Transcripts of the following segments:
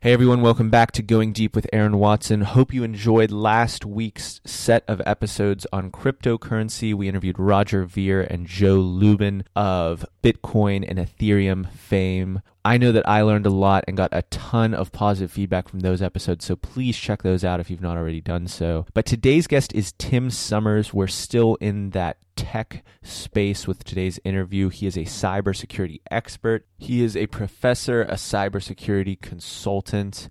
Hey everyone, welcome back to Going Deep with Aaron Watson. Hope you enjoyed last week's set of episodes on cryptocurrency. We interviewed Roger Ver and Joe Lubin of Bitcoin and Ethereum fame. I know that I learned a lot and got a ton of positive feedback from those episodes, so please check those out if you've not already done so. But today's guest is Tim Summers. We're still in that tech space with today's interview. He is a cybersecurity expert, he is a professor, a cybersecurity consultant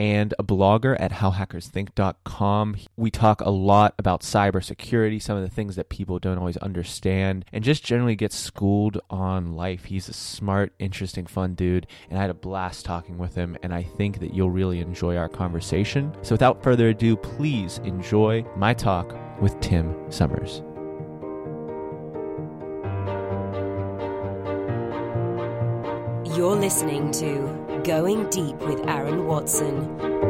and a blogger at howhackersthink.com. We talk a lot about cybersecurity, some of the things that people don't always understand, and just generally get schooled on life. He's a smart, interesting, fun dude, and I had a blast talking with him, and I think that you'll really enjoy our conversation. So without further ado, please enjoy my talk with Tim Summers. You're listening to Going Deep with Aaron Watson.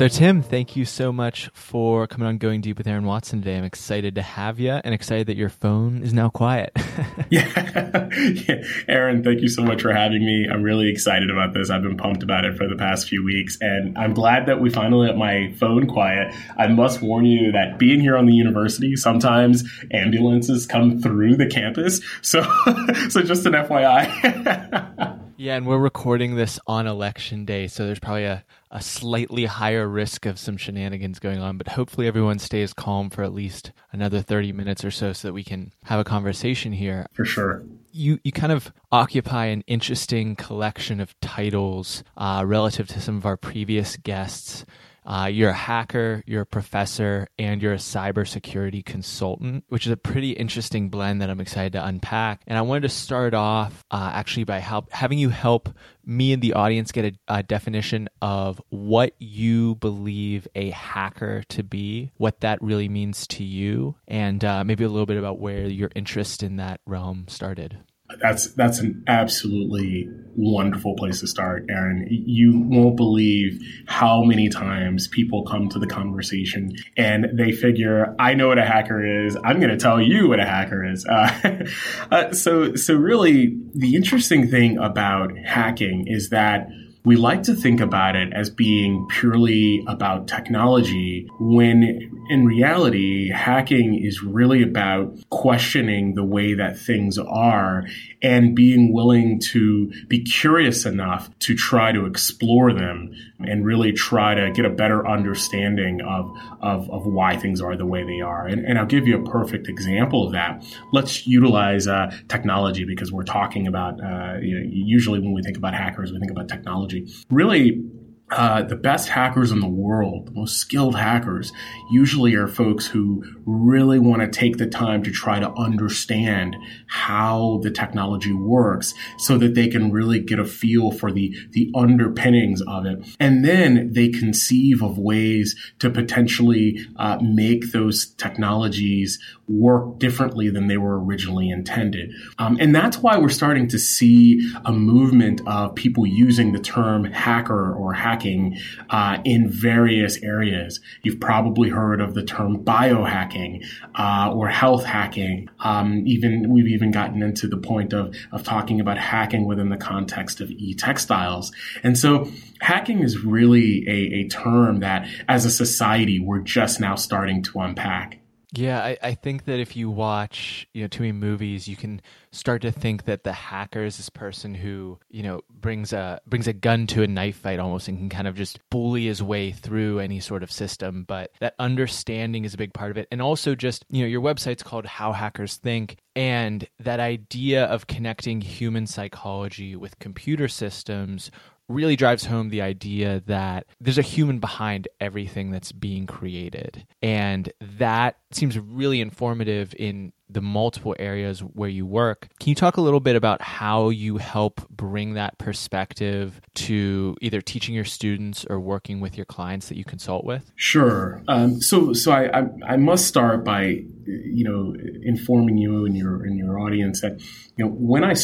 So, Tim, thank you so much for coming on Going Deep with Aaron Watson today. I'm excited to have you and excited that your phone is now quiet. yeah. Aaron, thank you so much for having me. I'm really excited about this. I've been pumped about it for the past few weeks, and I'm glad that we finally got my phone quiet. I must warn you that being here on the university, sometimes ambulances come through the campus. So, so just an FYI. Yeah, and we're recording this on election day, so there's probably a, a slightly higher risk of some shenanigans going on, but hopefully everyone stays calm for at least another 30 minutes or so so that we can have a conversation here. For sure. You, you kind of occupy an interesting collection of titles uh, relative to some of our previous guests. Uh, you're a hacker, you're a professor, and you're a cybersecurity consultant, which is a pretty interesting blend that I'm excited to unpack. And I wanted to start off uh, actually by help having you help me and the audience get a, a, definition of what you believe a hacker to be, what that really means to you, and uh, maybe a little bit about where your interest in that realm started that's that's an absolutely wonderful place to start, Aaron. You won't believe how many times people come to the conversation and they figure, "I know what a hacker is. I'm going to tell you what a hacker is." Uh, uh, so, so really, the interesting thing about hacking is that we like to think about it as being purely about technology when in reality, hacking is really about questioning the way that things are and being willing to be curious enough to try to explore them and really try to get a better understanding of, of, of why things are the way they are. And, and I'll give you a perfect example of that. Let's utilize uh, technology because we're talking about, uh, you know, usually when we think about hackers, we think about technology. Really, uh, the best hackers in the world, the most skilled hackers, usually are folks who really want to take the time to try to understand how the technology works so that they can really get a feel for the, the underpinnings of it. And then they conceive of ways to potentially uh, make those technologies work differently than they were originally intended. Um, and that's why we're starting to see a movement of people using the term hacker or hacking uh, in various areas. You've probably heard of the term biohacking uh, or health hacking. Um, even we've even gotten into the point of of talking about hacking within the context of e-textiles. And so hacking is really a, a term that as a society we're just now starting to unpack. Yeah, I, I think that if you watch, you know, too many movies, you can start to think that the hacker is this person who, you know, brings a brings a gun to a knife fight almost and can kind of just bully his way through any sort of system. But that understanding is a big part of it. And also just, you know, your website's called How Hackers Think. And that idea of connecting human psychology with computer systems really drives home the idea that there's a human behind everything that's being created. And that seems really informative in the multiple areas where you work. Can you talk a little bit about how you help bring that perspective to either teaching your students or working with your clients that you consult with? Sure. Um, so, so I, I, I must start by, you know, informing you and your and your audience that, you know, when I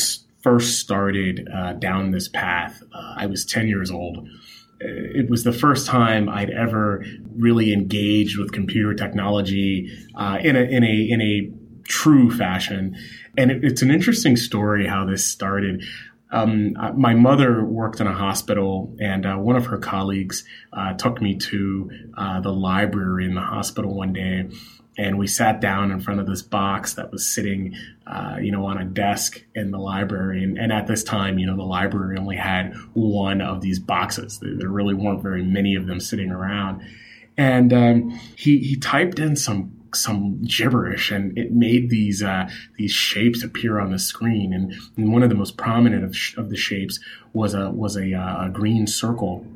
first started uh, down this path, uh, I was 10 years old. It was the first time I'd ever really engaged with computer technology uh, in a in a in a true fashion. And it, it's an interesting story how this started. Um, uh, my mother worked in a hospital, and uh, one of her colleagues uh, took me to uh, the library in the hospital one day. And we sat down in front of this box that was sitting, uh, you know, on a desk in the library. And, and, at this time, you know, the library only had one of these boxes. There really weren't very many of them sitting around. And um, he he typed in some some gibberish and it made these uh, these shapes appear on the screen and, and one of the most prominent of, sh- of the shapes was a was a, uh, a green circle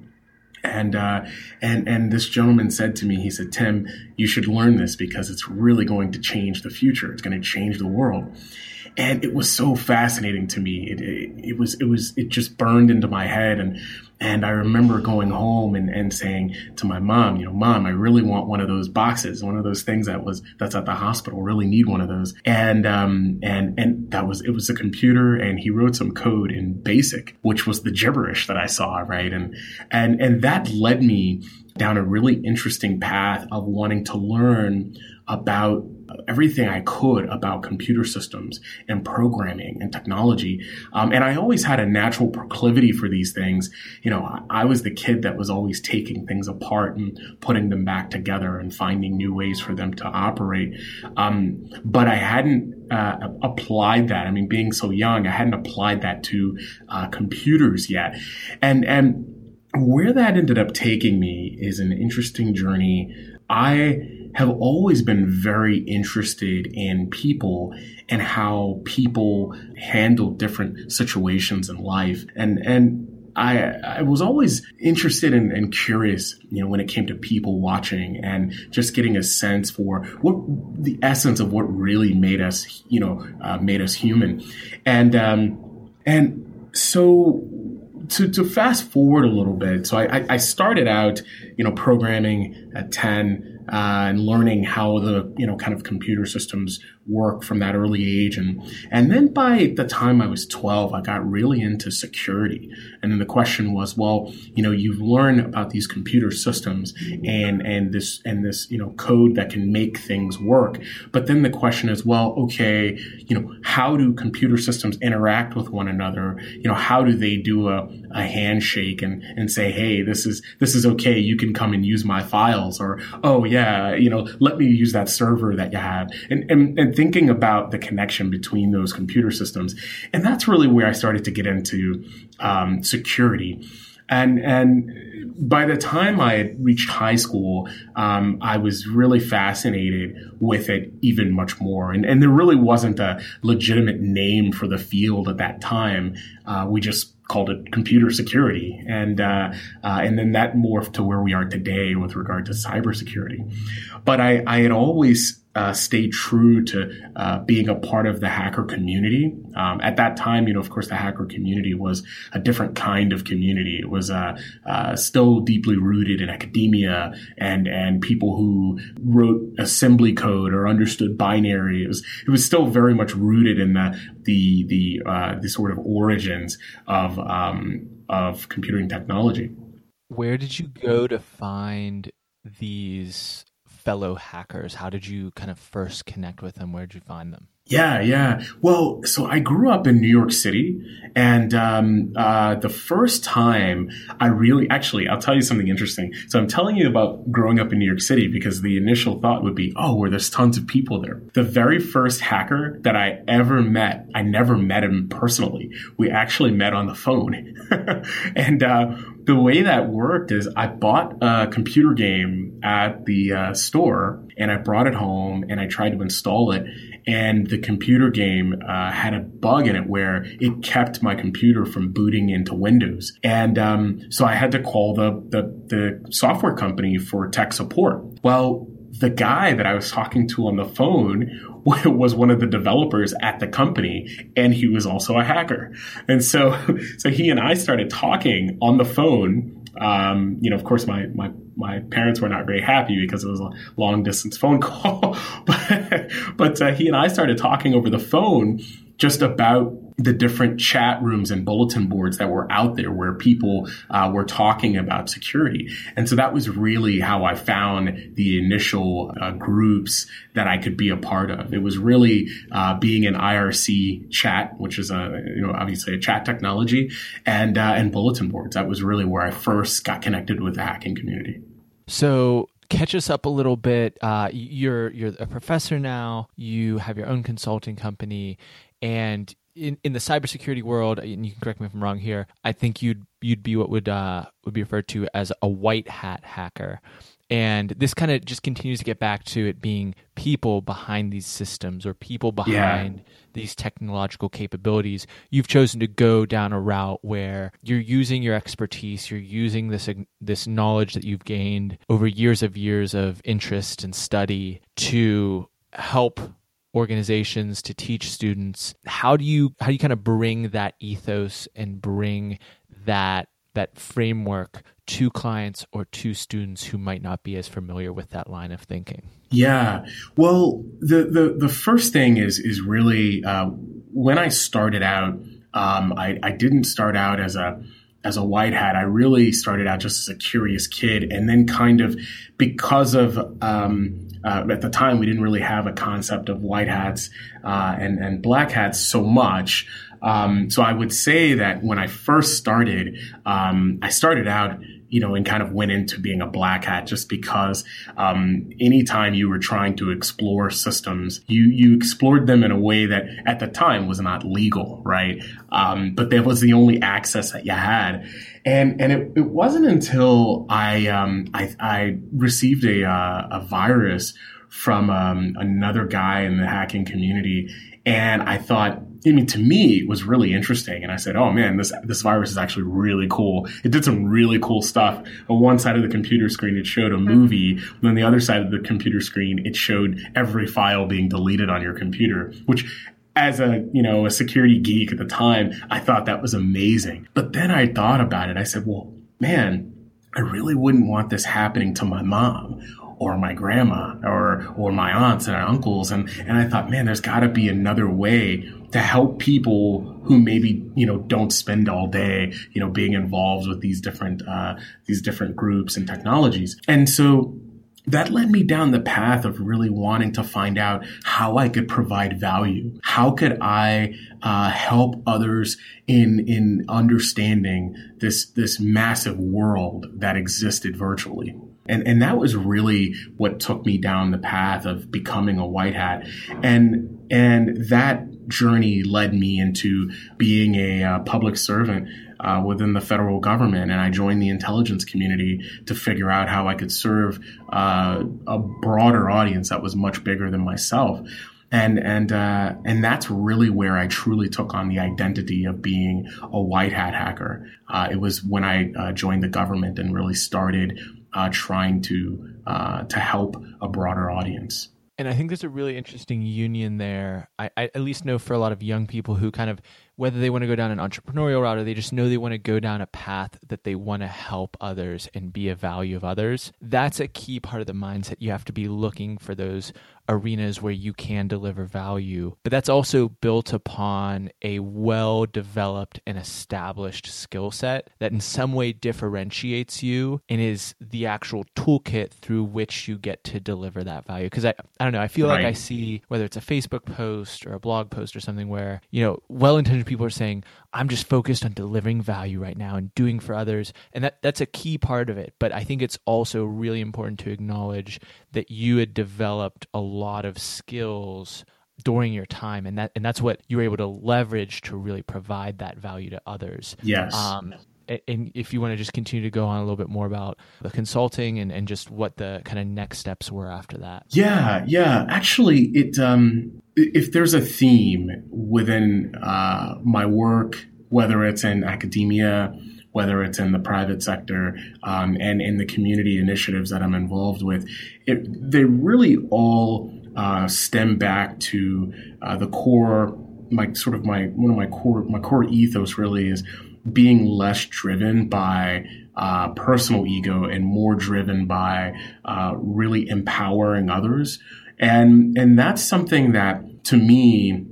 and uh, and and this gentleman said to me he said Tim you should learn this because it's really going to change the future. It's going to change the world. And it was so fascinating to me. It, it, it was it was it just burned into my head. And and I remember going home and, and saying to my mom, you know, mom, I really want one of those boxes, one of those things that was, that's at the hospital, really need one of those. And, um, and, and that was, it was a computer and he wrote some code in basic, which was the gibberish that I saw, right? And, and, and that led me down a really interesting path of wanting to learn about everything I could about computer systems and programming and technology. Um, and I always had a natural proclivity for these things. You know, I, I, was the kid that was always taking things apart and putting them back together and finding new ways for them to operate. Um, but I hadn't uh, applied that. I mean, being so young, I hadn't applied that to uh, computers yet. And, and, where that ended up taking me is an interesting journey. I have always been very interested in people and how people handle different situations in life. And, and I, I was always interested and, and, curious, you know, when it came to people watching and just getting a sense for what the essence of what really made us, you know, uh, made us human. And, um, and so to, to fast forward a little bit, so I, I started out, you know, programming at 10 uh, and learning how the you know kind of computer systems work from that early age. And and then by the time I was 12 I got really into security. And then the question was well you know you learn about these computer systems and and this and this you know code that can make things work. But then the question is well okay you know how do computer systems interact with one another you know how do they do a, a handshake and and say hey this is this is okay you can come and use my files or oh yeah you know let me use that server that you have and and, and thinking about the connection between those computer systems. And that's really where I started to get into um, security. And, and by the time I had reached high school, um, I was really fascinated with it even much more. And, and there really wasn't a legitimate name for the field at that time. Uh, we just called it computer security, and uh, uh, and then that morphed to where we are today with regard to cybersecurity. But I, I had always uh, stay true to uh, being a part of the hacker community. Um, at that time, you know, of course, the hacker community was a different kind of community. It was uh, uh still deeply rooted in academia and and people who wrote assembly code or understood binary. It was it was still very much rooted in the the the uh, the sort of origins of um, of computing technology. Where did you go to find these fellow hackers? How did you kind of first connect with them? Where did you find them? Yeah, yeah. Well, so I grew up in New York City, and um, uh, the first time I really, actually, I'll tell you something interesting. So I'm telling you about growing up in New York City because the initial thought would be, oh, where there's tons of people there. The very first hacker that I ever met, I never met him personally. We actually met on the phone, and uh, the way that worked is I bought a computer game at the uh, store and I brought it home and I tried to install it. And the computer game uh, had a bug in it where it kept my computer from booting into Windows. And um, so I had to call the, the, the software company for tech support. Well, the guy that I was talking to on the phone was one of the developers at the company and he was also a hacker. And so, so he and I started talking on the phone. Um, you know, of course, my, my, my parents were not very happy because it was a long distance phone call, but, but uh, he and I started talking over the phone just about the different chat rooms and bulletin boards that were out there where people uh, were talking about security. And so that was really how I found the initial uh, groups that I could be a part of. It was really uh, being an IRC chat, which is a you know obviously a chat technology, and uh, and bulletin boards. That was really where I first got connected with the hacking community. So catch us up a little bit. Uh, you're you're a professor now. You have your own consulting company, and in, in the cybersecurity world, and you can correct me if I'm wrong here. I think you'd you'd be what would uh, would be referred to as a white hat hacker. And this kind of just continues to get back to it being people behind these systems or people behind yeah. these technological capabilities. You've chosen to go down a route where you're using your expertise, you're using this this knowledge that you've gained over years of years of interest and study to help organizations to teach students how do you how do you kind of bring that ethos and bring that that framework to clients or to students who might not be as familiar with that line of thinking? Yeah. Well the the, the first thing is is really uh, when i started out um, I, I didn't start out as a as a white hat, I really started out just as a curious kid, and then kind of because of um, uh, at the time we didn't really have a concept of white hats uh, and and black hats so much. Um, so I would say that when I first started, um, I started out you know, and kind of went into being a black hat just because um, anytime you were trying to explore systems, you you explored them in a way that at the time was not legal, right? Um, but that was the only access that you had, and and it, it wasn't until I um, I, I received a uh, a virus from um, another guy in the hacking community, and I thought I mean, to me, it was really interesting. And I said, oh man, this, this virus is actually really cool. It did some really cool stuff. On one side of the computer screen, it showed a mm-hmm. movie. And on the other side of the computer screen, it showed every file being deleted on your computer, which as a, you know, a security geek at the time, I thought that was amazing. But then I thought about it. I said, well, man, I really wouldn't want this happening to my mom or my grandma or or my aunts and uncles and and I thought man there's got to be another way to help people who maybe you know don't spend all day you know being involved with these different uh, these different groups and technologies and so that led me down the path of really wanting to find out how I could provide value. How could I uh, help others in in understanding this this massive world that existed virtually? And, and that was really what took me down the path of becoming a white hat. And, and that journey led me into being a uh, public servant uh, within the federal government. And I joined the intelligence community to figure out how I could serve uh, a broader audience that was much bigger than myself and and uh, and that's really where I truly took on the identity of being a white hat hacker. Uh, it was when I joined the government and really started uh, trying to uh, to help a broader audience. And I think there's a really interesting union there. I, I, at least know for a lot of young people who kind of whether they want to go down an entrepreneurial route or they just know they want to go down a path that they want to help others and be a value of others. That's a key part of the mindset. You have to be looking for those arenas where you can deliver value. But that's also built upon a well developed and established skill set that in some way differentiates you and is the actual toolkit through which you get to deliver that value. Because I, I don't know, I feel right. like I see whether it's a Facebook post or a blog post or something where, you know, well intentioned people are saying, I'm just focused on delivering value right now and doing for others. And that, that's a key part of it. But I think it's also really important to acknowledge that you had developed a lot of skills during your time and that and that's what you were able to leverage to really provide that value to others yes um, and if you want to just continue to go on a little bit more about the consulting and, and just what the kind of next steps were after that. Yeah yeah. Actually it um if there's a theme within uh, my work whether it's in academia whether it's in the private sector um, and in the community initiatives that I'm involved with, it, they really all uh, stem back to uh, the core, my sort of my one of my core my core ethos really is being less driven by uh, personal ego and more driven by uh, really empowering others, and and that's something that to me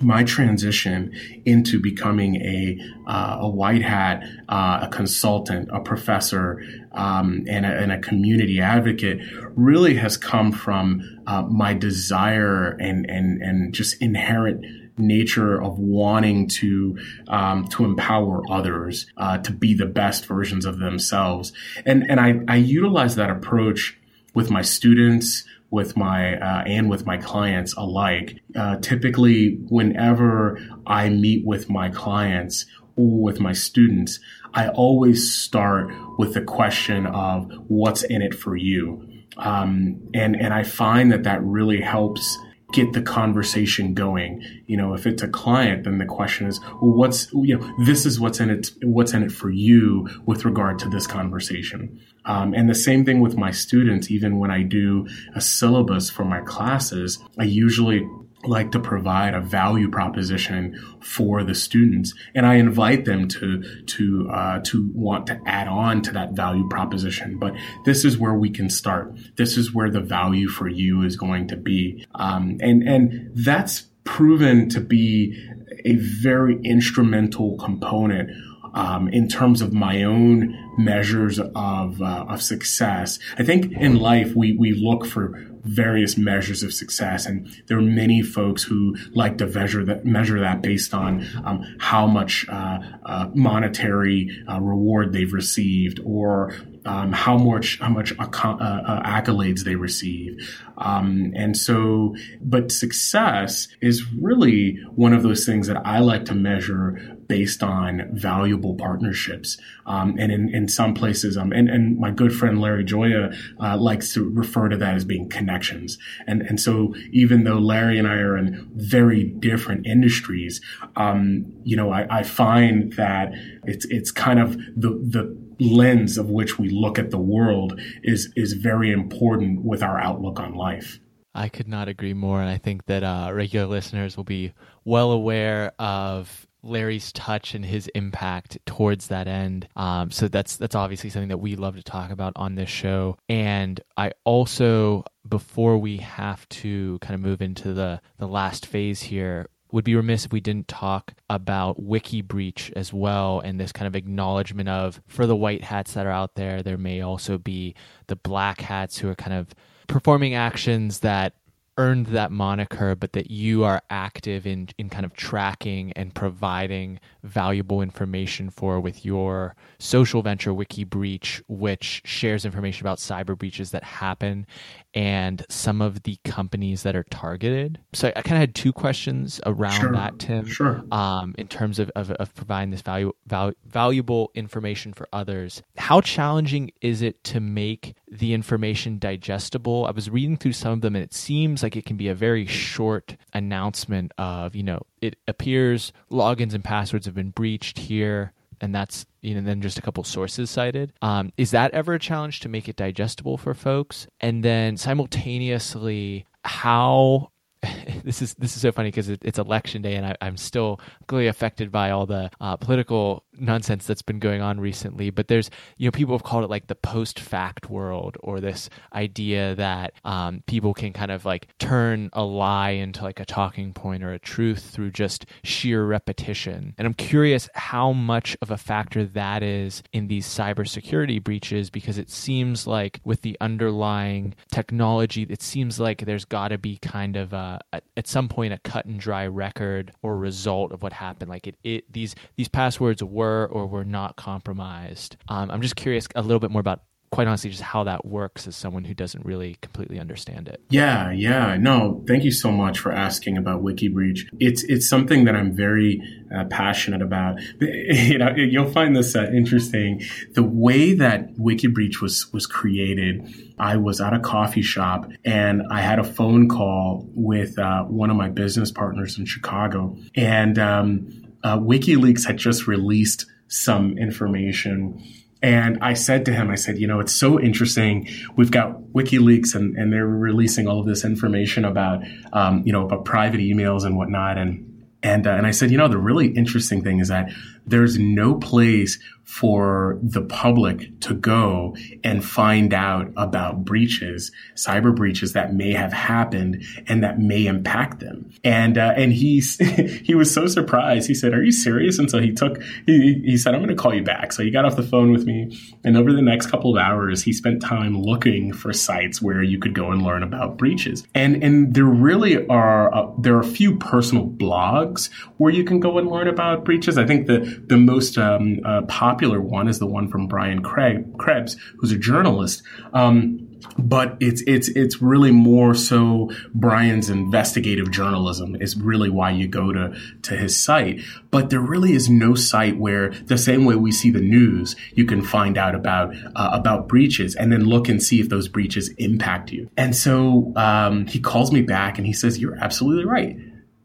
my transition into becoming a uh, a white hat, uh, a consultant, a professor, um, and, a, and, a, community advocate really has come from uh, my desire and and and just inherent nature of wanting to um, to empower others uh, to be the best versions of themselves, and and I, I utilize that approach with my students with my uh, and with my clients alike. Uh, typically, whenever I meet with my clients or with my students, I always start with the question of what's in it for you, um, and and I find that that really helps get the conversation going. You know, if it's a client, then the question is, well, what's, you know, this is what's in it, what's in it for you with regard to this conversation. Um, and the same thing with my students, even when I do a syllabus for my classes, I usually like to provide a value proposition for the students, and I invite them to to uh, to want to add on to that value proposition. But this is where we can start. This is where the value for you is going to be, um, and and that's proven to be a very instrumental component um, in terms of my own measures of uh, of success. I think in life we we look for various measures of success. And there are many folks who like to measure that, measure that based on um, how much uh, uh, monetary uh, reward they've received or um, how much how much uh, uh, accolades they receive, um, and so. But success is really one of those things that I like to measure based on valuable partnerships. Um, and in, in some places, um, and, and my good friend Larry Joya uh, likes to refer to that as being connections. And and so even though Larry and I are in very different industries, um, you know, I, I find that it's it's kind of the the lens of which we look at the world is is very important with our outlook on life. I could not agree more, and I think that uh, regular listeners will be well aware of Larry's touch and his impact towards that end. Um, so that's that's obviously something that we love to talk about on this show. And I also, before we have to kind of move into the the last phase here, would be remiss if we didn't talk about wiki breach as well and this kind of acknowledgement of for the white hats that are out there there may also be the black hats who are kind of performing actions that earned that moniker, but that you are active in in kind of tracking and providing valuable information for with your social venture Wiki Breach, which shares information about cyber breaches that happen and some of the companies that are targeted. So I kind of had two questions around sure. that, Tim. Sure. Um, in terms of, of, of providing this value, val- valuable information for others, how challenging is it to make the information digestible? I was reading through some of them, and it seems like it can be a very short announcement of, you know, it appears logins and passwords have been breached here and that's you know then just a couple sources cited. Um, is that ever a challenge to make it digestible for folks? And then simultaneously how this is this is so funny because it, it's election day and I, am still clearly affected by all the uh, political nonsense that's been going on recently. But there's you know people have called it like the post fact world or this idea that um, people can kind of like turn a lie into like a talking point or a truth through just sheer repetition. And I'm curious how much of a factor that is in these cybersecurity breaches because it seems like with the underlying technology, it seems like there's got to be kind of a at some point a cut and dry record or result of what happened. Like it, it these these passwords were or were not compromised. Um, I'm just curious a little bit more about quite honestly just how that works as someone who doesn't really completely understand it. Yeah, yeah. No, thank you so much for asking about WikiBreach. It's it's something that I'm very uh, passionate about. You know, you'll find this uh, interesting. The way that WikiBreach was was created, I was at a coffee shop and I had a phone call with uh, one of my business partners in Chicago, and um, uh, WikiLeaks had just released some information and I said to him, I said, you know, it's so interesting. We've got WikiLeaks and, and they're releasing all of this information about, um, you know, about private emails and whatnot. And, and, uh, and I said, you know, the really interesting thing is that there's no place for the public to go and find out about breaches, cyber breaches that may have happened and that may impact them. And uh, and he's he was so surprised. He said, "Are you serious?" And so he took he, he said, "I'm going to call you back." So he got off the phone with me, and over the next couple of hours, he spent time looking for sites where you could go and learn about breaches. And and there really are uh, there are a few personal blogs where you can go and learn about breaches. I think the the most um, uh, popular one is the one from Brian Craig, Krebs, who's a journalist. Um, but it's it's it's really more so Brian's investigative journalism is really why you go to to his site. But there really is no site where the same way we see the news, you can find out about uh, about breaches and then look and see if those breaches impact you. And so um, he calls me back and he says, "You're absolutely right."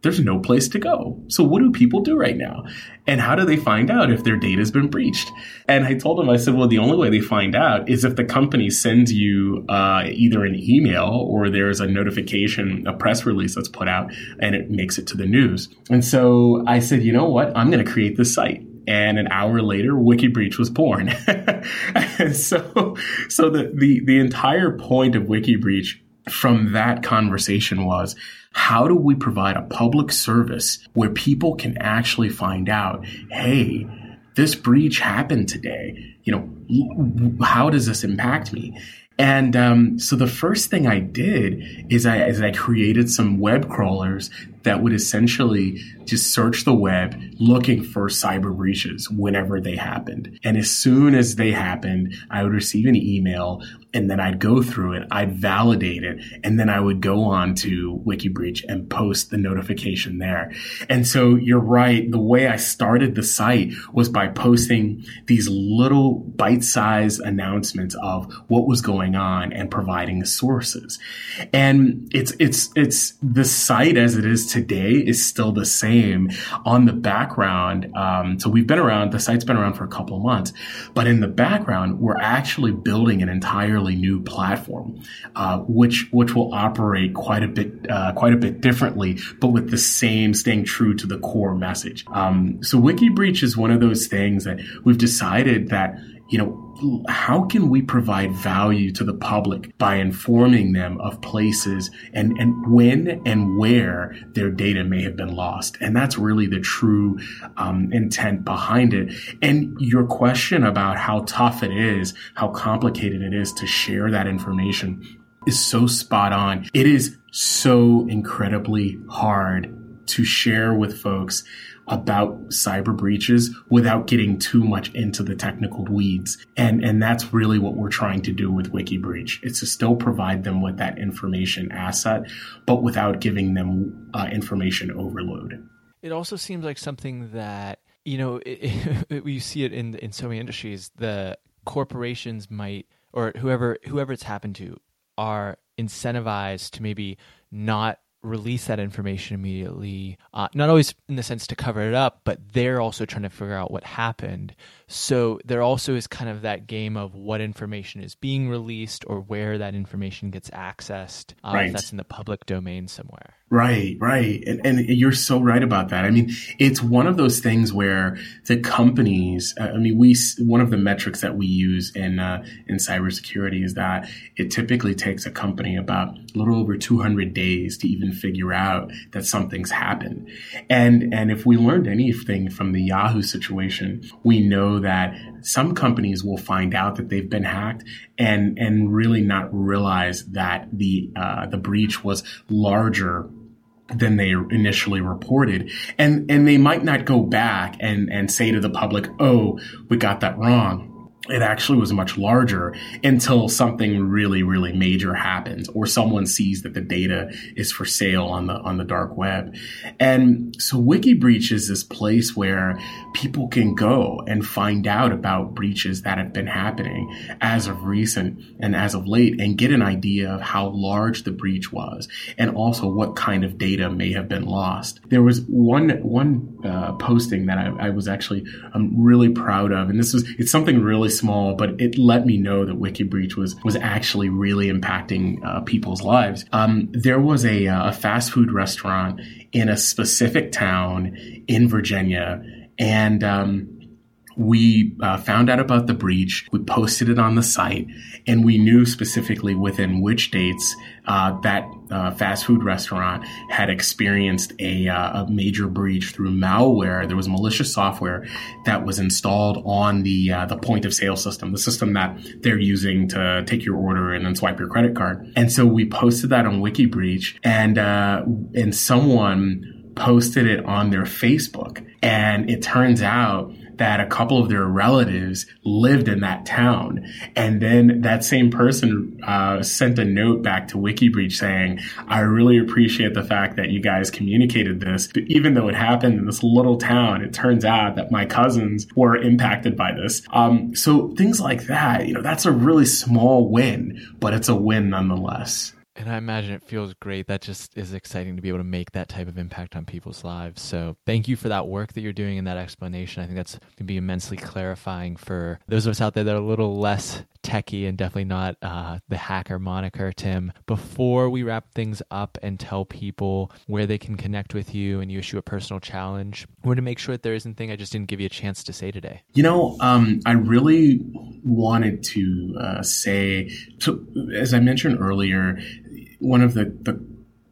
There's no place to go. So what do people do right now? And how do they find out if their data has been breached? And I told them, I said, well, the only way they find out is if the company sends you uh, either an email or there's a notification, a press release that's put out, and it makes it to the news. And so I said, you know what? I'm going to create this site and an hour later wikibreach was born so so the, the the entire point of wikibreach from that conversation was how do we provide a public service where people can actually find out, hey, this breach happened today. You know, how does this impact me? And um, so the first thing I did is I, is I created some web crawlers that would essentially just search the web looking for cyber breaches whenever they happened. And as soon as they happened, I would receive an email and then I'd go through it, I'd validate it, and then I would go on to WikiBreach and post the notification there. And so you're right. The way I started the site was by posting these little bite-sized announcements of what was going on and providing sources. And it's, it's, it's the site as it is today is still the same on the background. Um, so we've been around, the site's been around for a couple of months, but in the background, we're actually building an entirely new platform, uh, which, which will operate quite a bit, uh, quite a bit differently, but with the same, staying true to the core message. Um, so WikiBreach is one of those things that we've decided that, you know, how can we provide value to the public by informing them of places and, and when and where their data may have been lost? And that's really the true um, intent behind it. And your question about how tough it is, how complicated it is to share that information is so spot on. It is so incredibly hard to share with folks about cyber breaches without getting too much into the technical weeds. And, and that's really what we're trying to do with WikiBreach. It's to still provide them with that information asset, but without giving them uh, information overload. It also seems like something that, you know, it, it, you see it in, in so many industries, the corporations might, or whoever, whoever it's happened to are incentivized to maybe not release that information immediately. Uh, not always in the sense to cover it up, but they're also trying to figure out what happened. So there also is kind of that game of what information is being released or where that information gets accessed. Um, right. If that's in the public domain somewhere. Right, right. And, and you're so right about that. I mean, it's one of those things where the companies, uh, I mean, we, one of the metrics that we use in, uh, in cybersecurity is that it typically takes a company about a little over 200 days to even figure out that something's happened. And, and if we learned anything from the Yahoo situation, we know that some companies will find out that they've been hacked and, and really not realize that the, uh, the breach was larger than they initially reported. And, and they might not go back and, and say to the public, Oh, we got that wrong it actually was much larger until something really really major happens or someone sees that the data is for sale on the on the dark web. And so wikibreach is this place where people can go and find out about breaches that have been happening as of recent and as of late and get an idea of how large the breach was and also what kind of data may have been lost. There was one one uh, posting that I, I was actually I'm really proud of and this was it's something really small, but it let me know that WikiBreach was was actually really impacting uh, people's lives. Um, there was a, uh, a fast food restaurant in a specific town in Virginia, and um, we uh, found out about the breach, we posted it on the site, and we knew specifically within which dates uh, that uh, fast food restaurant had experienced a, uh, a, major breach through malware. There was malicious software that was installed on the uh, the point of sale system, the system that they're using to take your order and then swipe your credit card. And so we posted that on WikiBreach, and uh, and someone posted it on their Facebook, and it turns out that a couple of their relatives lived in that town. And then that same person uh, sent a note back to WikiBreach saying, I really appreciate the fact that you guys communicated this. But even though it happened in this little town, it turns out that my cousins were impacted by this. Um, so things like that, you know, that's a really small win, but it's a win nonetheless. And I imagine it feels great. That just is exciting to be able to make that type of impact on people's lives. So thank you for that work that you're doing and that explanation. I think that's going to be immensely clarifying for those of us out there that are a little less techie and definitely not uh, the hacker moniker, Tim. Before we wrap things up and tell people where they can connect with you and you issue a personal challenge, I want to make sure that there isn't anything I just didn't give you a chance to say today. You know, um, I really wanted to uh, say, as I mentioned earlier, one of the, the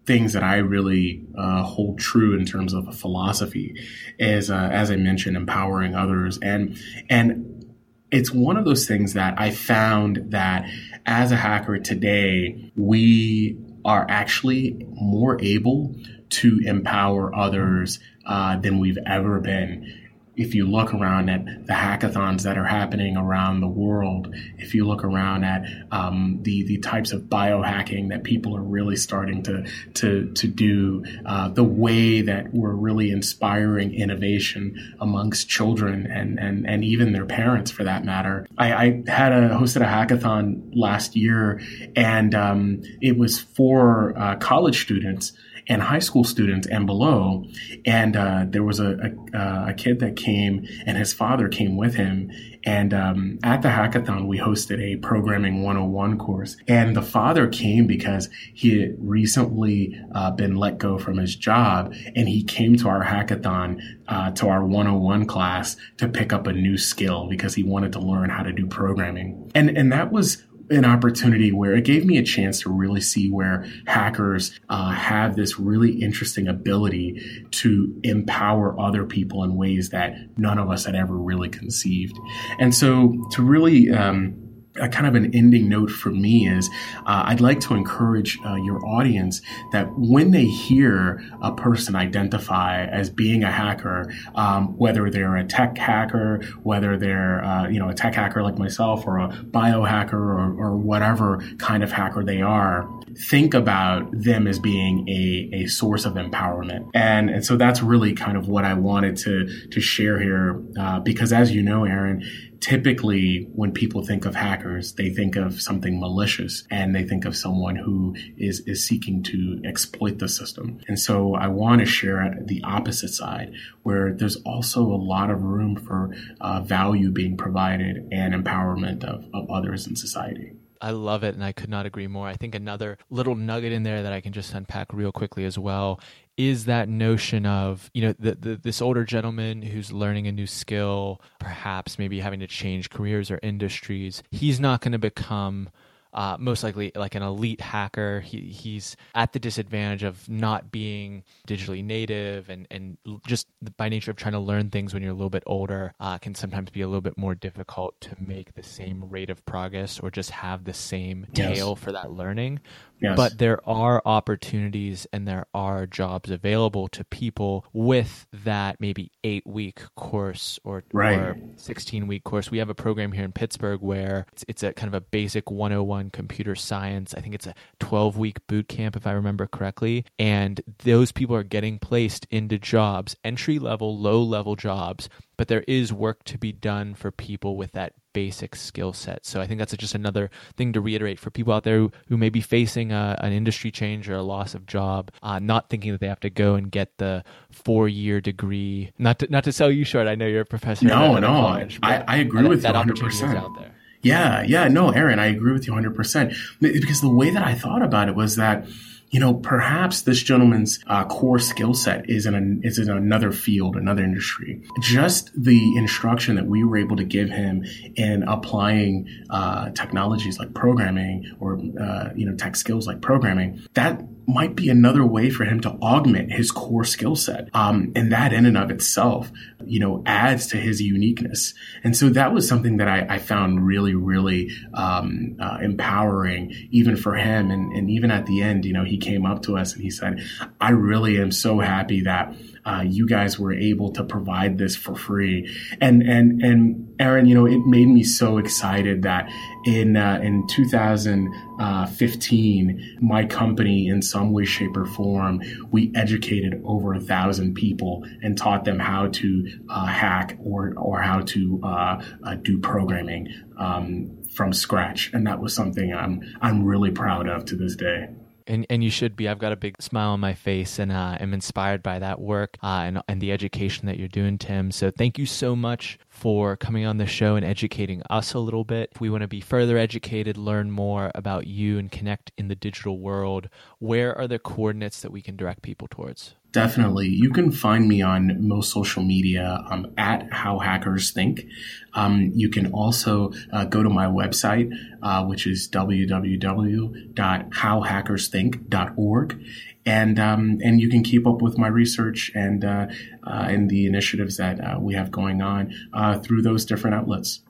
things that I really uh, hold true in terms of a philosophy is, uh, as I mentioned, empowering others. And, and it's one of those things that I found that as a hacker today, we are actually more able to empower others uh, than we've ever been if you look around at the hackathons that are happening around the world, if you look around at um, the the types of biohacking that people are really starting to to to do, uh, the way that we're really inspiring innovation amongst children and and and even their parents for that matter. I, I had a hosted a hackathon last year, and um, it was for uh, college students and high school students and below. And uh, there was a, a, uh, a, kid that came, and his father came with him. And um, at the hackathon, we hosted a programming 101 course. And the father came because he had recently uh, been let go from his job, and he came to our hackathon, uh, to our 101 class, to pick up a new skill because he wanted to learn how to do programming. And and that was an opportunity where it gave me a chance to really see where hackers uh, have this really interesting ability to empower other people in ways that none of us had ever really conceived. And so to really um, a kind of an ending note for me is uh, I'd like to encourage uh, your audience that when they hear a person identify as being a hacker, um, whether they're a tech hacker, whether they're uh, you know a tech hacker like myself or a biohacker or, or whatever kind of hacker they are, think about them as being a, a source of empowerment. And, and so that's really kind of what I wanted to, to share here. Uh, because as you know, Aaron, typically when people think of hackers, they think of something malicious and they think of someone who is, is seeking to exploit the system. And so I want to share the opposite side where there's also a lot of room for uh, value being provided and empowerment of, of others in society. I love it, and I could not agree more. I think another little nugget in there that I can just unpack real quickly as well is that notion of you know the, the, this older gentleman who's learning a new skill, perhaps maybe having to change careers or industries. He's not going to become uh, most likely like an elite hacker. He, he's at the disadvantage of not being digitally native and, and just by nature of trying to learn things when you're a little bit older uh, can sometimes be a little bit more difficult to make the same rate of progress or just have the same yes. tail for that learning. Yes. But there are opportunities and there are jobs available to people with that maybe eight week course or, right. or 16 week course. We have a program here in Pittsburgh where it's, it's a kind of a basic 101 computer science. I think it's a 12 week boot camp, if I remember correctly. And those people are getting placed into jobs, entry level, low level jobs but there is work to be done for people with that basic skill set. So I think that's just another thing to reiterate for people out there who, who may be facing a, an industry change or a loss of job, uh, not thinking that they have to go and get the four year degree. Not to, not to sell you short. I know you're a professor. No, no, college, I, I agree that, with that you 100%. out there. Yeah, yeah, no, Aaron, I agree with you 100%. Because the way that I thought about it was that you know, perhaps this gentleman's uh, core skill set is in, is in another field, another industry. Just the instruction that we were able to give him in applying uh, technologies like programming or, uh, you know, tech skills like programming, that might be another way for him to augment his core skill set. Um, and that in and of itself, you know, adds to his uniqueness. And so that was something that I, I found really, really um, uh, empowering, even for him. And, and even at the end, you know, he came up to us and he said, I really am so happy that uh, you guys were able to provide this for free. And and and Aaron, you know, it made me so excited that in uh, in 2015, my company, in some way, shape, or form, we educated over a thousand people and taught them how to uh, hack or or how to uh, uh, do programming um, from scratch. And that was something I'm I'm really proud of to this day. And and you should be. I've got a big smile on my face, and uh, am inspired by that work uh, and and the education that you're doing, Tim. So thank you so much for coming on the show and educating us a little bit. If we want to be further educated, learn more about you, and connect in the digital world, where are the coordinates that we can direct people towards? Definitely. You can find me on most social media um, at How Hackers Think. Um, you can also uh, go to my website, uh, which is www.howhackersthink.org. And, um, and you can keep up with my research and, uh, uh and the initiatives that uh, we have going on uh, through those different outlets.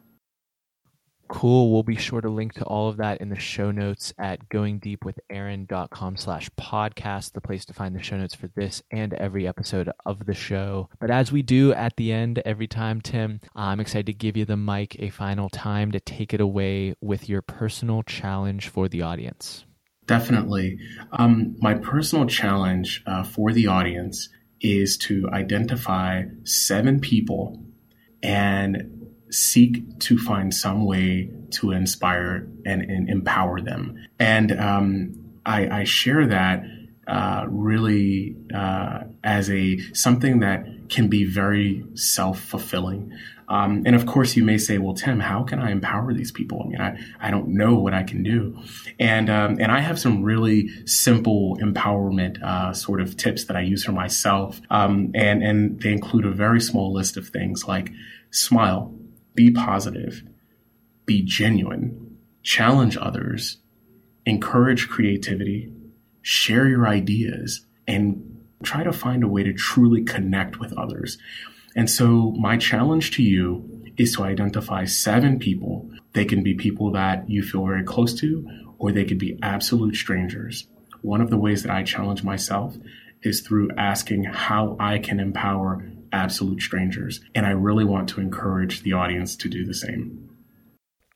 Cool. We'll be sure to link to all of that in the show notes at goingdeepwithaaron.com slash podcast, the place to find the show notes for this and every episode of the show. But as we do at the end every time, Tim, I'm excited to give you the mic a final time to take it away with your personal challenge for the audience. Definitely. Um, my personal challenge uh, for the audience is to identify seven people and seek to find some way to inspire and, and empower them. And um, I, I, share that uh, really uh, as a something that can be very self fulfilling. Um, and of course, you may say, "Well, Tim, how can I empower these people? I mean, I, I don't know what I can do." And um, and I have some really simple empowerment uh, sort of tips that I use for myself, um, and and they include a very small list of things like smile, be positive, be genuine, challenge others, encourage creativity, share your ideas, and try to find a way to truly connect with others. And so, my challenge to you is to identify seven people. They can be people that you feel very close to, or they could be absolute strangers. One of the ways that I challenge myself is through asking how I can empower absolute strangers. And I really want to encourage the audience to do the same.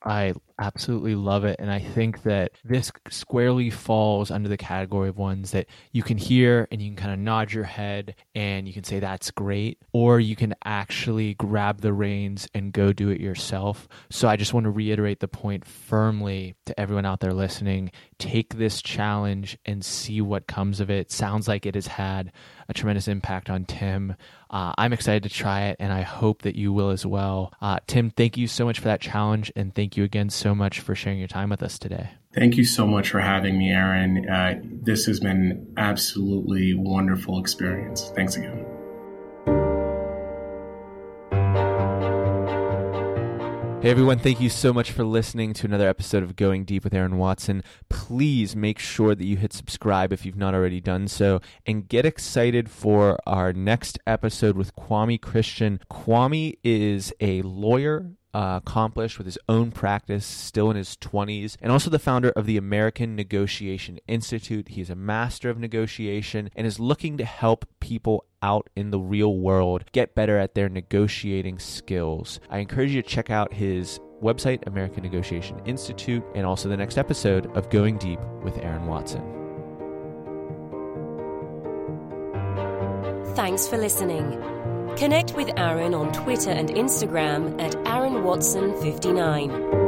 I absolutely love it. And I think that this squarely falls under the category of ones that you can hear and you can kind of nod your head and you can say, that's great. Or you can actually grab the reins and go do it yourself. So I just want to reiterate the point firmly to everyone out there listening take this challenge and see what comes of it. Sounds like it has had a tremendous impact on Tim. Uh, I'm excited to try it, and I hope that you will as well. Uh, Tim, thank you so much for that challenge, and thank you again so much for sharing your time with us today. Thank you so much for having me, Aaron. Uh, this has been absolutely wonderful experience. Thanks again. Hey everyone, thank you so much for listening to another episode of Going Deep with Aaron Watson. Please make sure that you hit subscribe if you've not already done so and get excited for our next episode with Kwame Christian. Kwame is a lawyer uh, accomplished with his own practice, still in his 20s, and also the founder of the American Negotiation Institute. He's a master of negotiation and is looking to help people out in the real world get better at their negotiating skills. I encourage you to check out his website, American Negotiation Institute, and also the next episode of Going Deep with Aaron Watson. Thanks for listening. Connect with Aaron on Twitter and Instagram at Aaron Watson 59.